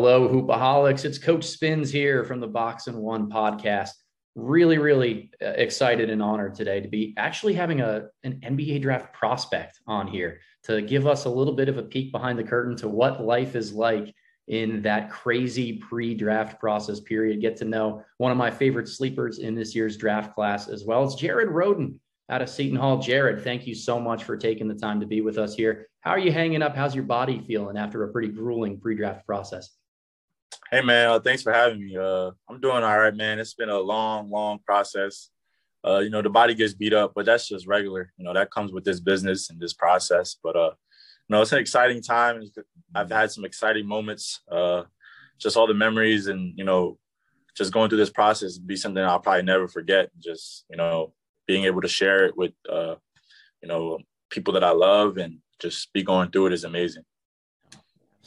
Hello, Hoopaholics. It's Coach Spins here from the Box and One podcast. Really, really uh, excited and honored today to be actually having a an NBA draft prospect on here to give us a little bit of a peek behind the curtain to what life is like in that crazy pre-draft process period. Get to know one of my favorite sleepers in this year's draft class as well. It's Jared Rhoden out of Seton Hall. Jared, thank you so much for taking the time to be with us here. How are you hanging up? How's your body feeling after a pretty grueling pre-draft process? Hey man, uh, thanks for having me. Uh, I'm doing all right, man. It's been a long, long process. Uh, you know, the body gets beat up, but that's just regular. You know, that comes with this business and this process. But uh, you know, it's an exciting time. I've had some exciting moments. Uh, just all the memories and you know, just going through this process be something I'll probably never forget. Just you know, being able to share it with uh, you know people that I love and just be going through it is amazing.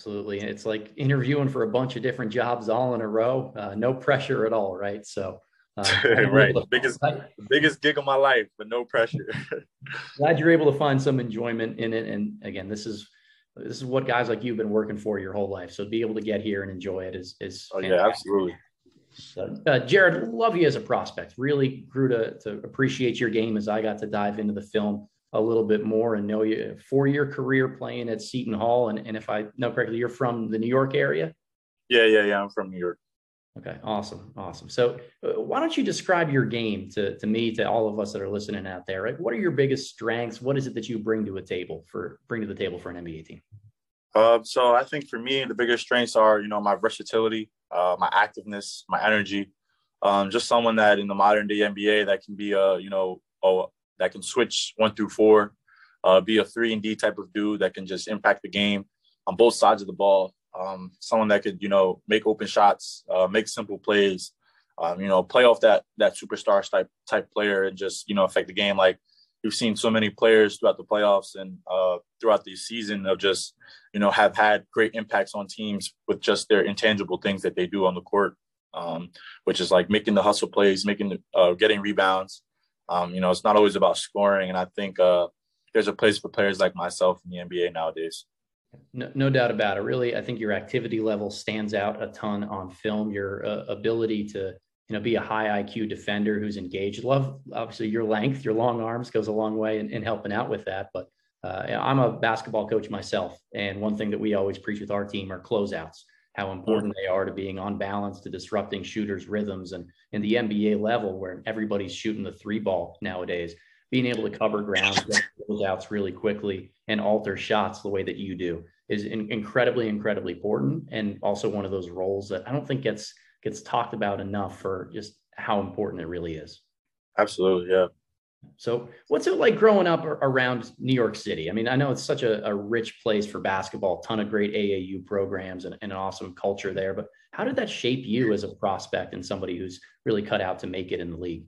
Absolutely. It's like interviewing for a bunch of different jobs all in a row. Uh, no pressure at all, right? So, uh, right. The biggest, biggest gig of my life, but no pressure. glad you're able to find some enjoyment in it. And again, this is this is what guys like you've been working for your whole life. So be able to get here and enjoy it is is oh yeah, absolutely. So, uh, Jared, love you as a prospect. Really grew to to appreciate your game as I got to dive into the film a little bit more and know you four year career playing at Seton Hall. And, and if I know correctly, you're from the New York area? Yeah, yeah, yeah. I'm from New York. Okay, awesome, awesome. So, uh, why don't you describe your game to, to me, to all of us that are listening out there? Right, what are your biggest strengths? What is it that you bring to a table for bring to the table for an NBA team? Uh, so, I think for me, the biggest strengths are you know my versatility, uh, my activeness, my energy. Um, just someone that in the modern day NBA that can be a you know a, that can switch one through four, uh, be a three and D type of dude that can just impact the game on both sides of the ball. Um, someone that could, you know, make open shots, uh, make simple plays, um, you know, play off that that superstar type type player and just, you know, affect the game. Like we've seen so many players throughout the playoffs and uh, throughout the season of just, you know, have had great impacts on teams with just their intangible things that they do on the court, um, which is like making the hustle plays, making the, uh, getting rebounds, um, you know, it's not always about scoring, and I think uh, there's a place for players like myself in the NBA nowadays. No, no, doubt about it. Really, I think your activity level stands out a ton on film. Your uh, ability to, you know, be a high IQ defender who's engaged. Love, obviously, your length, your long arms goes a long way in, in helping out with that. But uh, I'm a basketball coach myself, and one thing that we always preach with our team are closeouts how mm-hmm. important they are to being on balance, to disrupting shooters' rhythms. And in the NBA level, where everybody's shooting the three ball nowadays, being able to cover ground, outs really quickly, and alter shots the way that you do is in- incredibly, incredibly important. And also one of those roles that I don't think gets gets talked about enough for just how important it really is. Absolutely, yeah. So, what's it like growing up around New York City? I mean, I know it's such a, a rich place for basketball, ton of great AAU programs and, and, an awesome culture there. But how did that shape you as a prospect and somebody who's really cut out to make it in the league?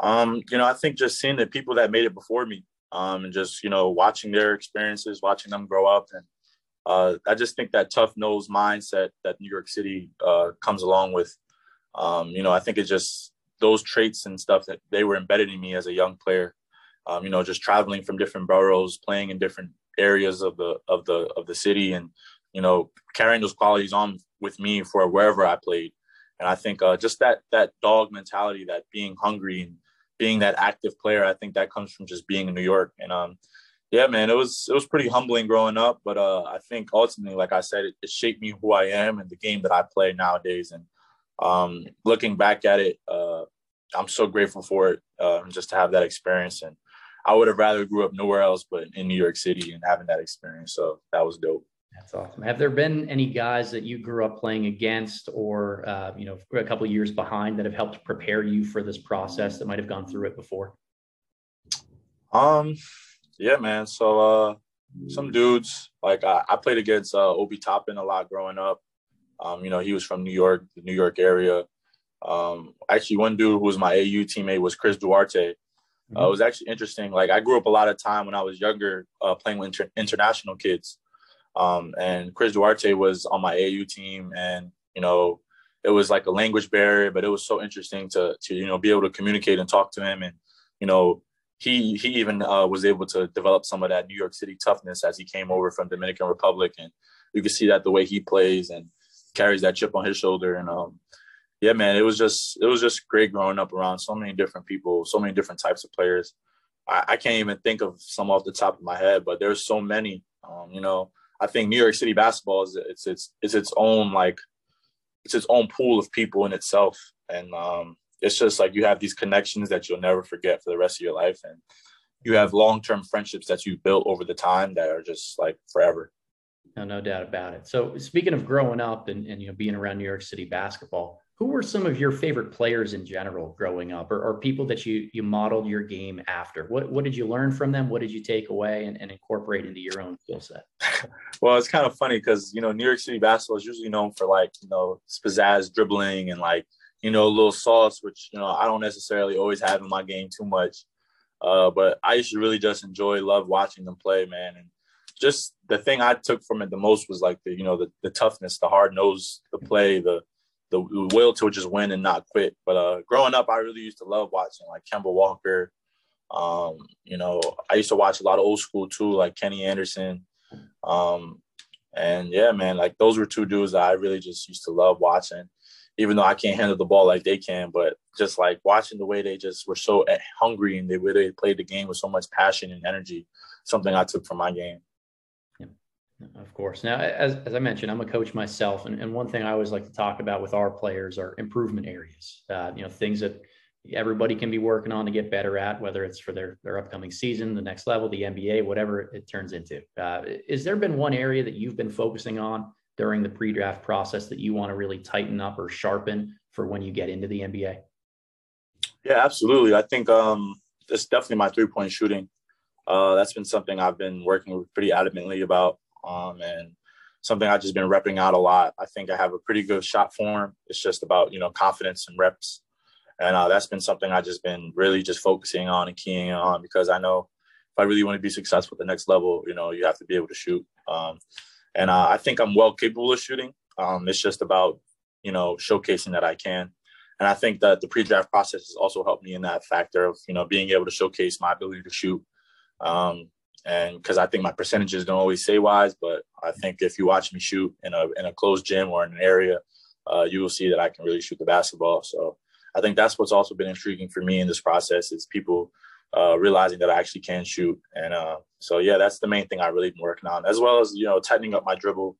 Um, you know, I think just seeing the people that made it before me, um, and just you know watching their experiences, watching them grow up, and uh, I just think that tough nose mindset that New York City uh, comes along with. Um, you know, I think it just those traits and stuff that they were embedded in me as a young player. Um, you know, just traveling from different boroughs, playing in different areas of the of the of the city, and you know, carrying those qualities on with me for wherever I played. And I think uh, just that that dog mentality, that being hungry and being that active player, I think that comes from just being in New York. And um, yeah, man, it was it was pretty humbling growing up, but uh, I think ultimately, like I said, it, it, shaped me who I am and the game that I play nowadays. And um, looking back at it, uh, I'm so grateful for it, uh, just to have that experience. And I would have rather grew up nowhere else but in New York City and having that experience. So that was dope. That's awesome. Have there been any guys that you grew up playing against, or uh, you know, a couple years behind that have helped prepare you for this process that might have gone through it before? Um, yeah, man. So uh, some dudes like I, I played against uh, Obi Toppin a lot growing up. Um, you know, he was from New York, the New York area. Um, actually, one dude who was my AU teammate was Chris Duarte. Mm-hmm. Uh, it was actually interesting. Like I grew up a lot of time when I was younger, uh, playing with inter- international kids. Um, and Chris Duarte was on my AU team, and you know, it was like a language barrier, but it was so interesting to to you know be able to communicate and talk to him, and you know, he he even uh, was able to develop some of that New York City toughness as he came over from Dominican Republic, and you can see that the way he plays and carries that chip on his shoulder. And um, yeah, man, it was just it was just great growing up around so many different people, so many different types of players. I, I can't even think of some off the top of my head, but there's so many. Um, you know, I think New York City basketball is it's it's it's its own like it's its own pool of people in itself, and um, it's just like you have these connections that you'll never forget for the rest of your life, and you have long term friendships that you've built over the time that are just like forever. No, no doubt about it. So speaking of growing up and, and you know being around New York City basketball, who were some of your favorite players in general growing up or, or people that you you modeled your game after? What what did you learn from them? What did you take away and, and incorporate into your own skill set? Well it's kind of funny because you know new york city basketball is usually known for like you know pizzazz dribbling and like you know a little sauce which you know i don't necessarily always have in my game too much. Uh, but i used to really just enjoy love watching them play man and just the thing i took from it the most was like the you know the, the toughness the hard nose the play the the will to just win and not quit. But uh, growing up, I really used to love watching like Kemba Walker. Um, you know, I used to watch a lot of old school too, like Kenny Anderson. Um, and yeah, man, like those were two dudes that I really just used to love watching, even though I can't handle the ball like they can. But just like watching the way they just were so hungry and the way they played the game with so much passion and energy, something I took from my game. Of course. Now, as, as I mentioned, I'm a coach myself, and, and one thing I always like to talk about with our players are improvement areas. Uh, you know, things that everybody can be working on to get better at, whether it's for their their upcoming season, the next level, the NBA, whatever it turns into. Uh, is there been one area that you've been focusing on during the pre-draft process that you want to really tighten up or sharpen for when you get into the NBA? Yeah, absolutely. I think um, it's definitely my three-point shooting. Uh, that's been something I've been working pretty adamantly about um, and something I've just been repping out a lot. I think I have a pretty good shot form. It's just about you know confidence and reps, and uh, that's been something I've just been really just focusing on and keying on because I know if I really want to be successful at the next level, you know, you have to be able to shoot. Um, and uh, I think I'm well capable of shooting. Um, it's just about you know showcasing that I can. And I think that the pre-draft process has also helped me in that factor of you know being able to showcase my ability to shoot. Um, and because I think my percentages don't always say wise, but I think if you watch me shoot in a in a closed gym or in an area, uh, you will see that I can really shoot the basketball. So I think that's what's also been intriguing for me in this process is people uh, realizing that I actually can shoot. And uh, so yeah, that's the main thing I really been working on, as well as you know tightening up my dribble,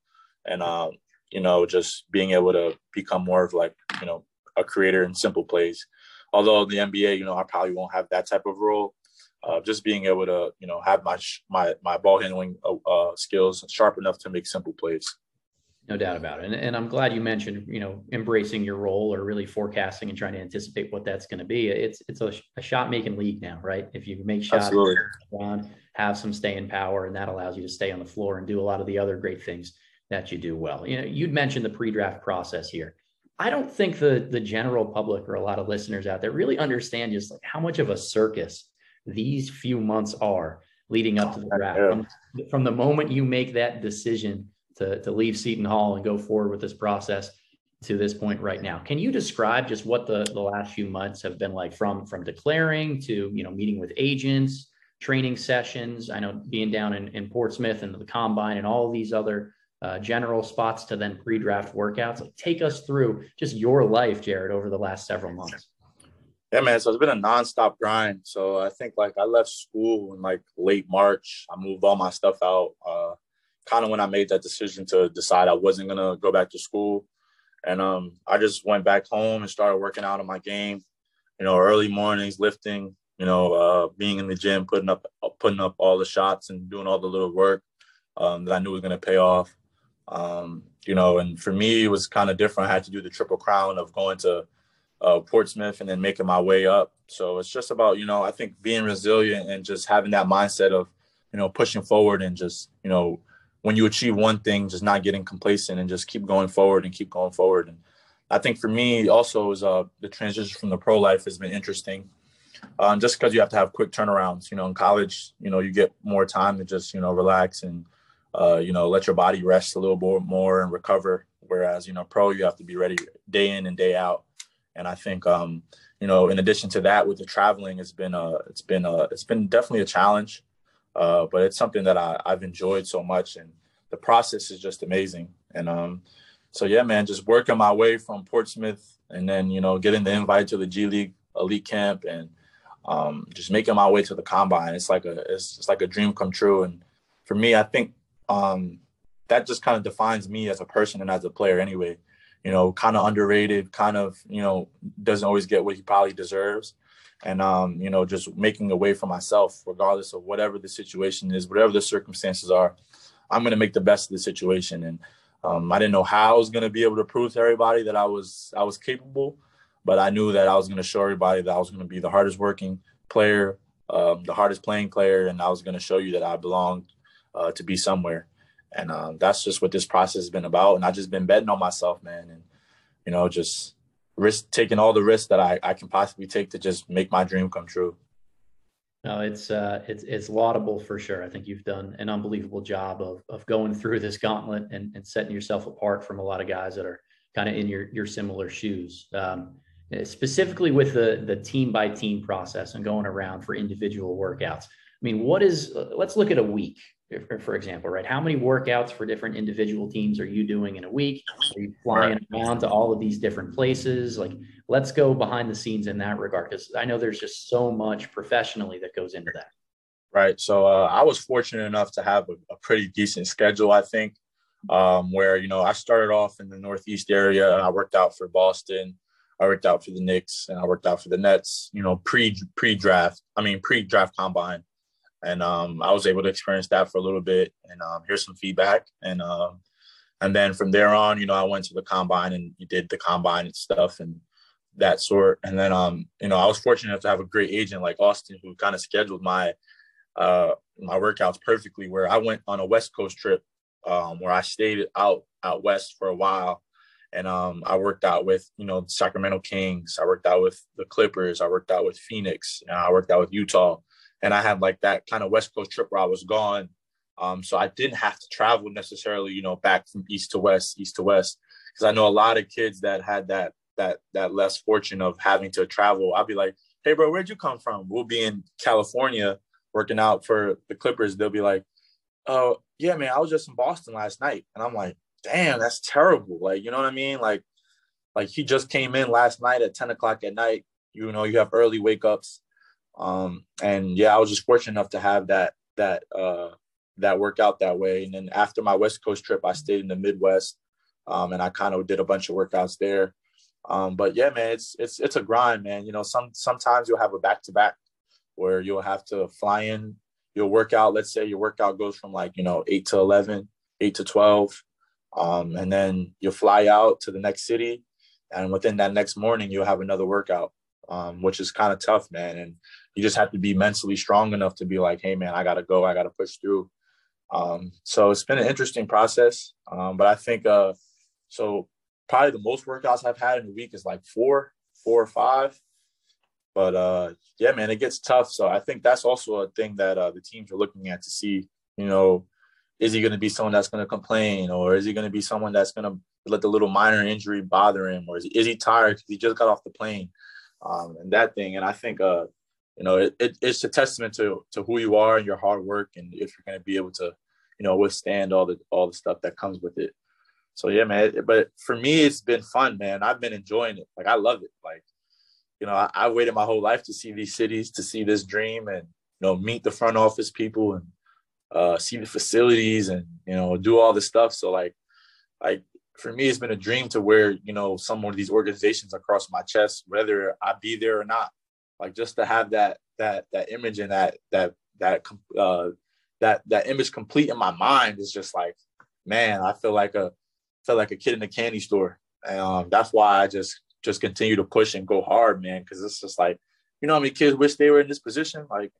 and um, you know just being able to become more of like you know a creator in simple plays. Although the NBA, you know, I probably won't have that type of role uh, just being able to you know have my my my ball handling uh, uh, skills sharp enough to make simple plays. No doubt about it, and, and I'm glad you mentioned you know embracing your role or really forecasting and trying to anticipate what that's going to be. It's it's a, a shot making league now, right? If you make shots, around, have some staying power, and that allows you to stay on the floor and do a lot of the other great things that you do well. You know, you'd mentioned the pre-draft process here. I don't think the the general public or a lot of listeners out there really understand just like how much of a circus these few months are leading up to the draft. From, from, the moment you make that decision to, to leave Seton Hall and go forward with this process to this point right now. Can you describe just what the, the last few months have been like from from declaring to you know meeting with agents, training sessions? I know being down in, in Portsmouth and the combine and all these other uh, general spots to then pre-draft workouts. Like take us through just your life, Jared, over the last several months. Yeah, man. So it's been a nonstop grind. So I think like I left school in like late March. I moved all my stuff out. Uh, kind of when I made that decision to decide I wasn't gonna go back to school, and um, I just went back home and started working out on my game. You know, early mornings, lifting. You know, uh, being in the gym, putting up putting up all the shots and doing all the little work um, that I knew was gonna pay off. Um, you know, and for me, it was kind of different. I had to do the triple crown of going to uh, Portsmouth and then making my way up. So it's just about, you know, I think being resilient and just having that mindset of, you know, pushing forward and just, you know, when you achieve one thing, just not getting complacent and just keep going forward and keep going forward. And I think for me also is uh, the transition from the pro life has been interesting. Um, just because you have to have quick turnarounds, you know, in college, you know, you get more time to just, you know, relax and, uh, you know, let your body rest a little bit more and recover. Whereas, you know, pro, you have to be ready day in and day out. And I think, um, you know, in addition to that, with the traveling, it's been a, it's been a, it's been definitely a challenge, uh, but it's something that I, I've enjoyed so much, and the process is just amazing. And um, so yeah, man, just working my way from Portsmouth and then, you know, getting the invite to the G League elite camp and um, just making my way to the combine. It's like a it's, it's like a dream come true. And for me, I think um, that just kind of defines me as a person and as a player anyway. You know, kind of underrated, kind of, you know, doesn't always get what he probably deserves. And um, you know, just making a way for myself, regardless of whatever the situation is, whatever the circumstances are, I'm gonna make the best of the situation. And um, I didn't know how I was going to be able to prove to everybody that I was I was capable, but I knew that I was going to show everybody that I was going to be the hardest working player, um, the hardest playing player, and I was going to show you that I belonged uh, to be somewhere. And um, that's just what this process has been about. And I've just been betting on myself, man, and you know, just risk taking all the risks that I, I can possibly take to just make my dream come true. No, it's uh, it's it's laudable for sure. I think you've done an unbelievable job of of going through this gauntlet and, and setting yourself apart from a lot of guys that are kind of in your your similar shoes. Um, specifically with the the team by team process and going around for individual workouts. I mean, what is? Let's look at a week for example, right? How many workouts for different individual teams are you doing in a week? Are you flying right. around to all of these different places? Like, let's go behind the scenes in that regard because I know there's just so much professionally that goes into that. Right. So uh, I was fortunate enough to have a, a pretty decent schedule, I think, um, where you know I started off in the Northeast area. I worked out for Boston. I worked out for the Knicks and I worked out for the Nets. You know, pre pre draft. I mean, pre draft combine and um, I was able to experience that for a little bit and um, hear some feedback. And um, and then from there on, you know, I went to the combine and did the combine and stuff and that sort. And then um, you know, I was fortunate enough to have a great agent like Austin who kind of scheduled my uh my workouts perfectly. Where I went on a West Coast trip um, where I stayed out out west for a while. And um, I worked out with, you know, Sacramento Kings. I worked out with the Clippers. I worked out with Phoenix. I worked out with Utah and I had like that kind of West Coast trip where I was gone. Um, so I didn't have to travel necessarily, you know, back from east to west, east to west, because I know a lot of kids that had that that that less fortune of having to travel. I'd be like, "Hey, bro, where'd you come from?" We'll be in California working out for the Clippers. They'll be like, "Oh, yeah, man, I was just in Boston last night," and I'm like, "Damn, that's terrible." Like, you know what I mean? Like, like he just came in last night at 10 o'clock at night. You know, you have early wake ups um, and yeah, I was just fortunate enough to have that that uh, that work out that way. And then after my West Coast trip, I stayed in the Midwest, um, and I kind of did a bunch of workouts there. Um, but yeah, man, it's it's it's a grind, man. You know, some sometimes you'll have a back to back where you'll have to fly in. You'll work out. Let's say your workout goes from like you know eight to 11, 8 to twelve, um, and then you'll fly out to the next city, and within that next morning you'll have another workout um, which is kind of tough, man. And you just have to be mentally strong enough to be like, hey, man, I got to go. I got to push through. Um, so it's been an interesting process. Um, but I think, uh, so probably the most workouts I've had in a week is like four, four or five. But uh, yeah, man, it gets tough. So I think that's also a thing that uh, the teams are looking at to see, you know, is he going to be someone that's going to complain or is he going to be someone that's going to let the little minor injury bother him or is he, is he tired he just got off the plane? Um, and that thing. And I think, uh, you know, it, it, it's a testament to to who you are and your hard work, and if you're going to be able to, you know, withstand all the all the stuff that comes with it. So yeah, man. But for me, it's been fun, man. I've been enjoying it. Like I love it. Like, you know, I, I waited my whole life to see these cities, to see this dream, and you know, meet the front office people and uh, see the facilities, and you know, do all the stuff. So like, like for me, it's been a dream to wear, you know, some of these organizations across my chest, whether I be there or not. Like just to have that that that image and that that that uh, that that image complete in my mind is just like, man, I feel like a feel like a kid in a candy store. And um, that's why I just just continue to push and go hard, man. Because it's just like, you know, how many kids wish they were in this position. Like,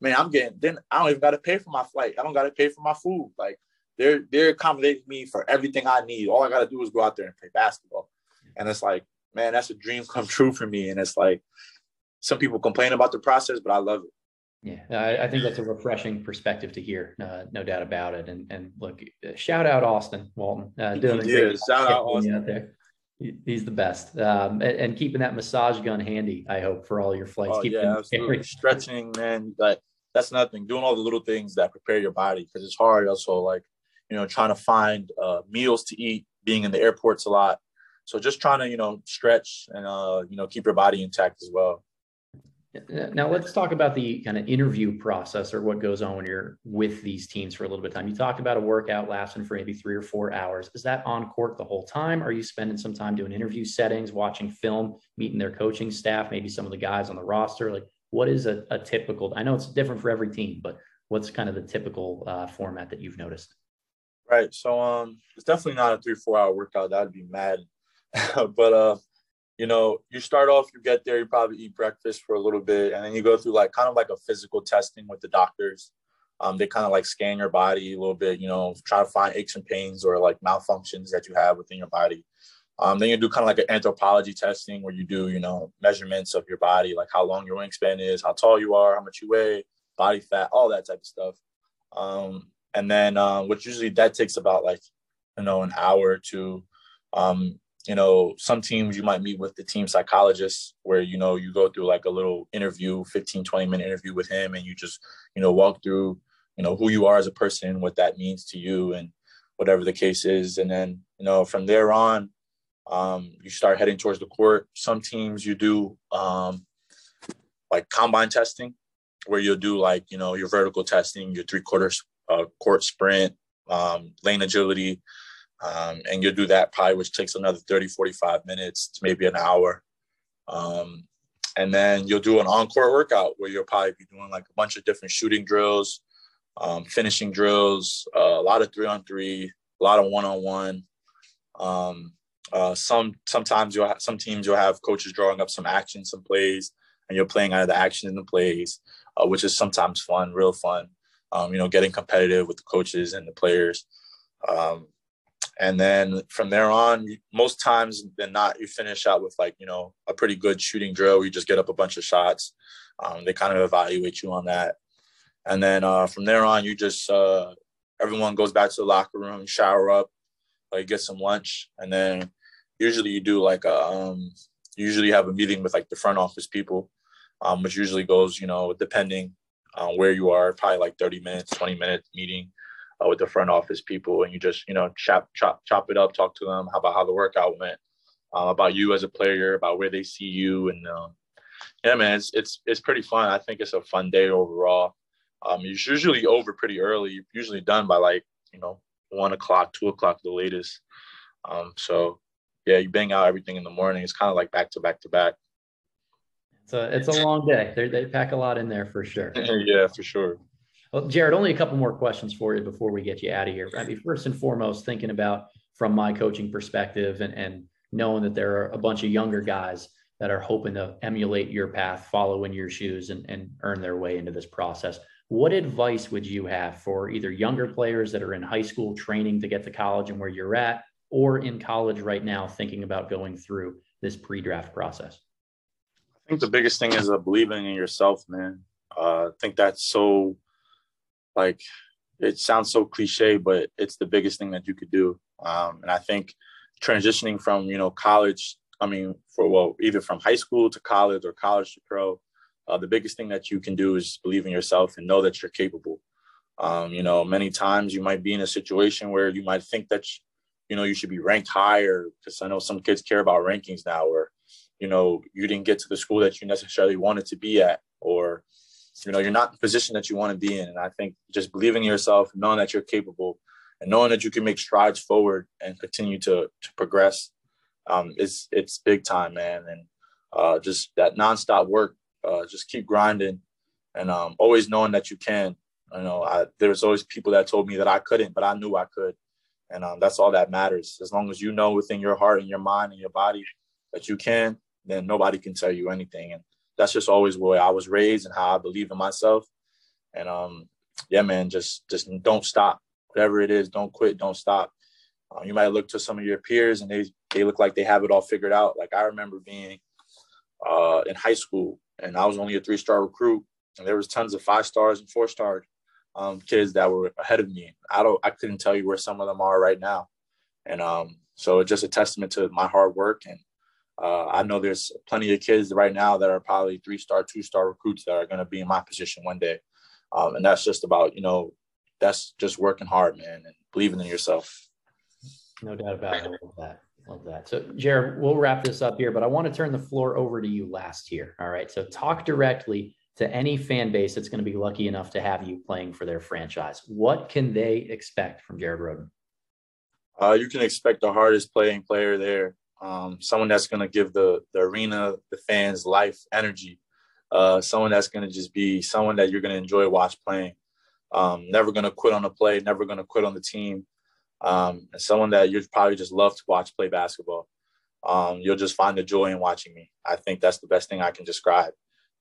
man, I'm getting then I don't even got to pay for my flight. I don't got to pay for my food. Like they're they're accommodating me for everything I need. All I gotta do is go out there and play basketball. And it's like, man, that's a dream come true for me. And it's like some people complain about the process, but I love it. Yeah, I, I think that's a refreshing perspective to hear, uh, no doubt about it. And and look, uh, shout out Austin Walton, uh, doing a great shout out Austin out there. He's the best, um, and, and, keeping that massage gun handy. I hope for all your flights. Oh, yeah, absolutely. Stretching, man. Like that's nothing. Doing all the little things that prepare your body because it's hard. Also, like you know, trying to find uh, meals to eat being in the airports a lot. So just trying to, you know, stretch and, uh, you know, keep your body intact as well. Now let's talk about the kind of interview process or what goes on when you're with these teams for a little bit of time. You talked about a workout lasting for maybe three or four hours. Is that on court the whole time? Are you spending some time doing interview settings, watching film, meeting their coaching staff, maybe some of the guys on the roster? Like what is a, a typical, I know it's different for every team, but what's kind of the typical uh, format that you've noticed? Right. So um, it's definitely not a three, four hour workout. That'd be mad. but uh, you know, you start off, you get there, you probably eat breakfast for a little bit, and then you go through like kind of like a physical testing with the doctors. Um, they kind of like scan your body a little bit, you know, try to find aches and pains or like malfunctions that you have within your body. Um, then you do kind of like an anthropology testing where you do, you know, measurements of your body, like how long your wingspan is, how tall you are, how much you weigh, body fat, all that type of stuff. Um, and then, uh, which usually that takes about like, you know, an hour or two. Um, you know, some teams you might meet with the team psychologist where, you know, you go through like a little interview, 15, 20 minute interview with him and you just, you know, walk through, you know, who you are as a person, what that means to you and whatever the case is. And then, you know, from there on, um, you start heading towards the court. Some teams you do um, like combine testing where you'll do like, you know, your vertical testing, your three quarters uh, court sprint, um, lane agility, um, and you'll do that probably, which takes another 30, 45 minutes to maybe an hour. Um, and then you'll do an encore workout where you'll probably be doing like a bunch of different shooting drills, um, finishing drills, uh, a lot of three on three, a lot of one on one. Some sometimes you'll have some teams you'll have coaches drawing up some action, some plays, and you're playing out of the action in the plays, uh, which is sometimes fun, real fun. Um, you know, getting competitive with the coaches and the players. Um, and then from there on most times than not you finish out with like you know a pretty good shooting drill you just get up a bunch of shots. Um, they kind of evaluate you on that. And then uh, from there on you just uh, everyone goes back to the locker room shower up like get some lunch. And then usually you do like a um, usually have a meeting with like the front office people um, which usually goes you know depending on where you are probably like 30 minutes 20 minutes meeting uh, with the front office people, and you just you know chop chop chop it up, talk to them How about how the workout went, um, about you as a player, about where they see you, and um, yeah, man, it's it's it's pretty fun. I think it's a fun day overall. Um, it's usually over pretty early. Usually done by like you know one o'clock, two o'clock the latest. Um, so yeah, you bang out everything in the morning. It's kind of like back to back to back. It's a it's a long day. They they pack a lot in there for sure. yeah, for sure. Well, Jared, only a couple more questions for you before we get you out of here. I mean, first and foremost, thinking about from my coaching perspective and, and knowing that there are a bunch of younger guys that are hoping to emulate your path, follow in your shoes, and, and earn their way into this process. What advice would you have for either younger players that are in high school training to get to college and where you're at, or in college right now thinking about going through this pre draft process? I think the biggest thing is uh, believing in yourself, man. Uh, I think that's so like it sounds so cliche, but it's the biggest thing that you could do. Um, and I think transitioning from you know college, I mean, for well, either from high school to college or college to pro, uh, the biggest thing that you can do is believe in yourself and know that you're capable. Um, you know, many times you might be in a situation where you might think that you know you should be ranked higher because I know some kids care about rankings now, or you know you didn't get to the school that you necessarily wanted to be at, or you know, you're not the position that you want to be in. And I think just believing in yourself, knowing that you're capable, and knowing that you can make strides forward and continue to to progress, um, it's it's big time, man. And uh, just that nonstop work, uh, just keep grinding, and um, always knowing that you can. You know, I, there was always people that told me that I couldn't, but I knew I could, and um, that's all that matters. As long as you know within your heart and your mind and your body that you can, then nobody can tell you anything. And that's just always where I was raised and how I believe in myself. And um, yeah, man, just just don't stop. Whatever it is, don't quit, don't stop. Um, you might look to some of your peers and they they look like they have it all figured out. Like I remember being uh, in high school and I was only a three star recruit, and there was tons of five stars and four star um, kids that were ahead of me. I don't I couldn't tell you where some of them are right now, and um, so it's just a testament to my hard work and uh, I know there's plenty of kids right now that are probably three star, two star recruits that are going to be in my position one day. Um, and that's just about, you know, that's just working hard, man, and believing in yourself. No doubt about it. I love that. Love that. So, Jared, we'll wrap this up here, but I want to turn the floor over to you last here. All right. So, talk directly to any fan base that's going to be lucky enough to have you playing for their franchise. What can they expect from Jared Rhoden? Uh, you can expect the hardest playing player there. Um, someone that's going to give the the arena, the fans, life, energy. Uh, someone that's going to just be someone that you're going to enjoy watch playing. Um, never going to quit on a play, never going to quit on the team. Um, and someone that you'd probably just love to watch play basketball. Um, you'll just find the joy in watching me. I think that's the best thing I can describe.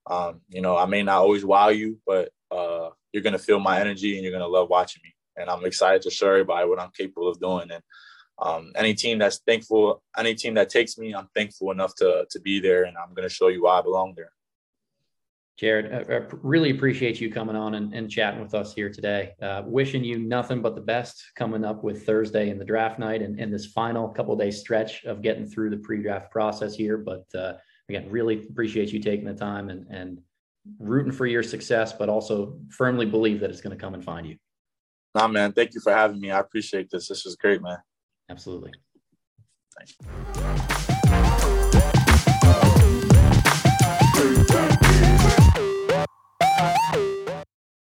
Um, you know, I may not always wow you, but uh, you're going to feel my energy and you're going to love watching me. And I'm excited to show everybody what I'm capable of doing. And um, any team that's thankful, any team that takes me, I'm thankful enough to to be there, and I'm going to show you why I belong there. Jared, I, really appreciate you coming on and, and chatting with us here today. Uh, wishing you nothing but the best coming up with Thursday and the draft night and, and this final couple day stretch of getting through the pre-draft process here. But uh, again, really appreciate you taking the time and, and rooting for your success, but also firmly believe that it's going to come and find you. Nah, man. Thank you for having me. I appreciate this. This was great, man. Absolutely. Thanks.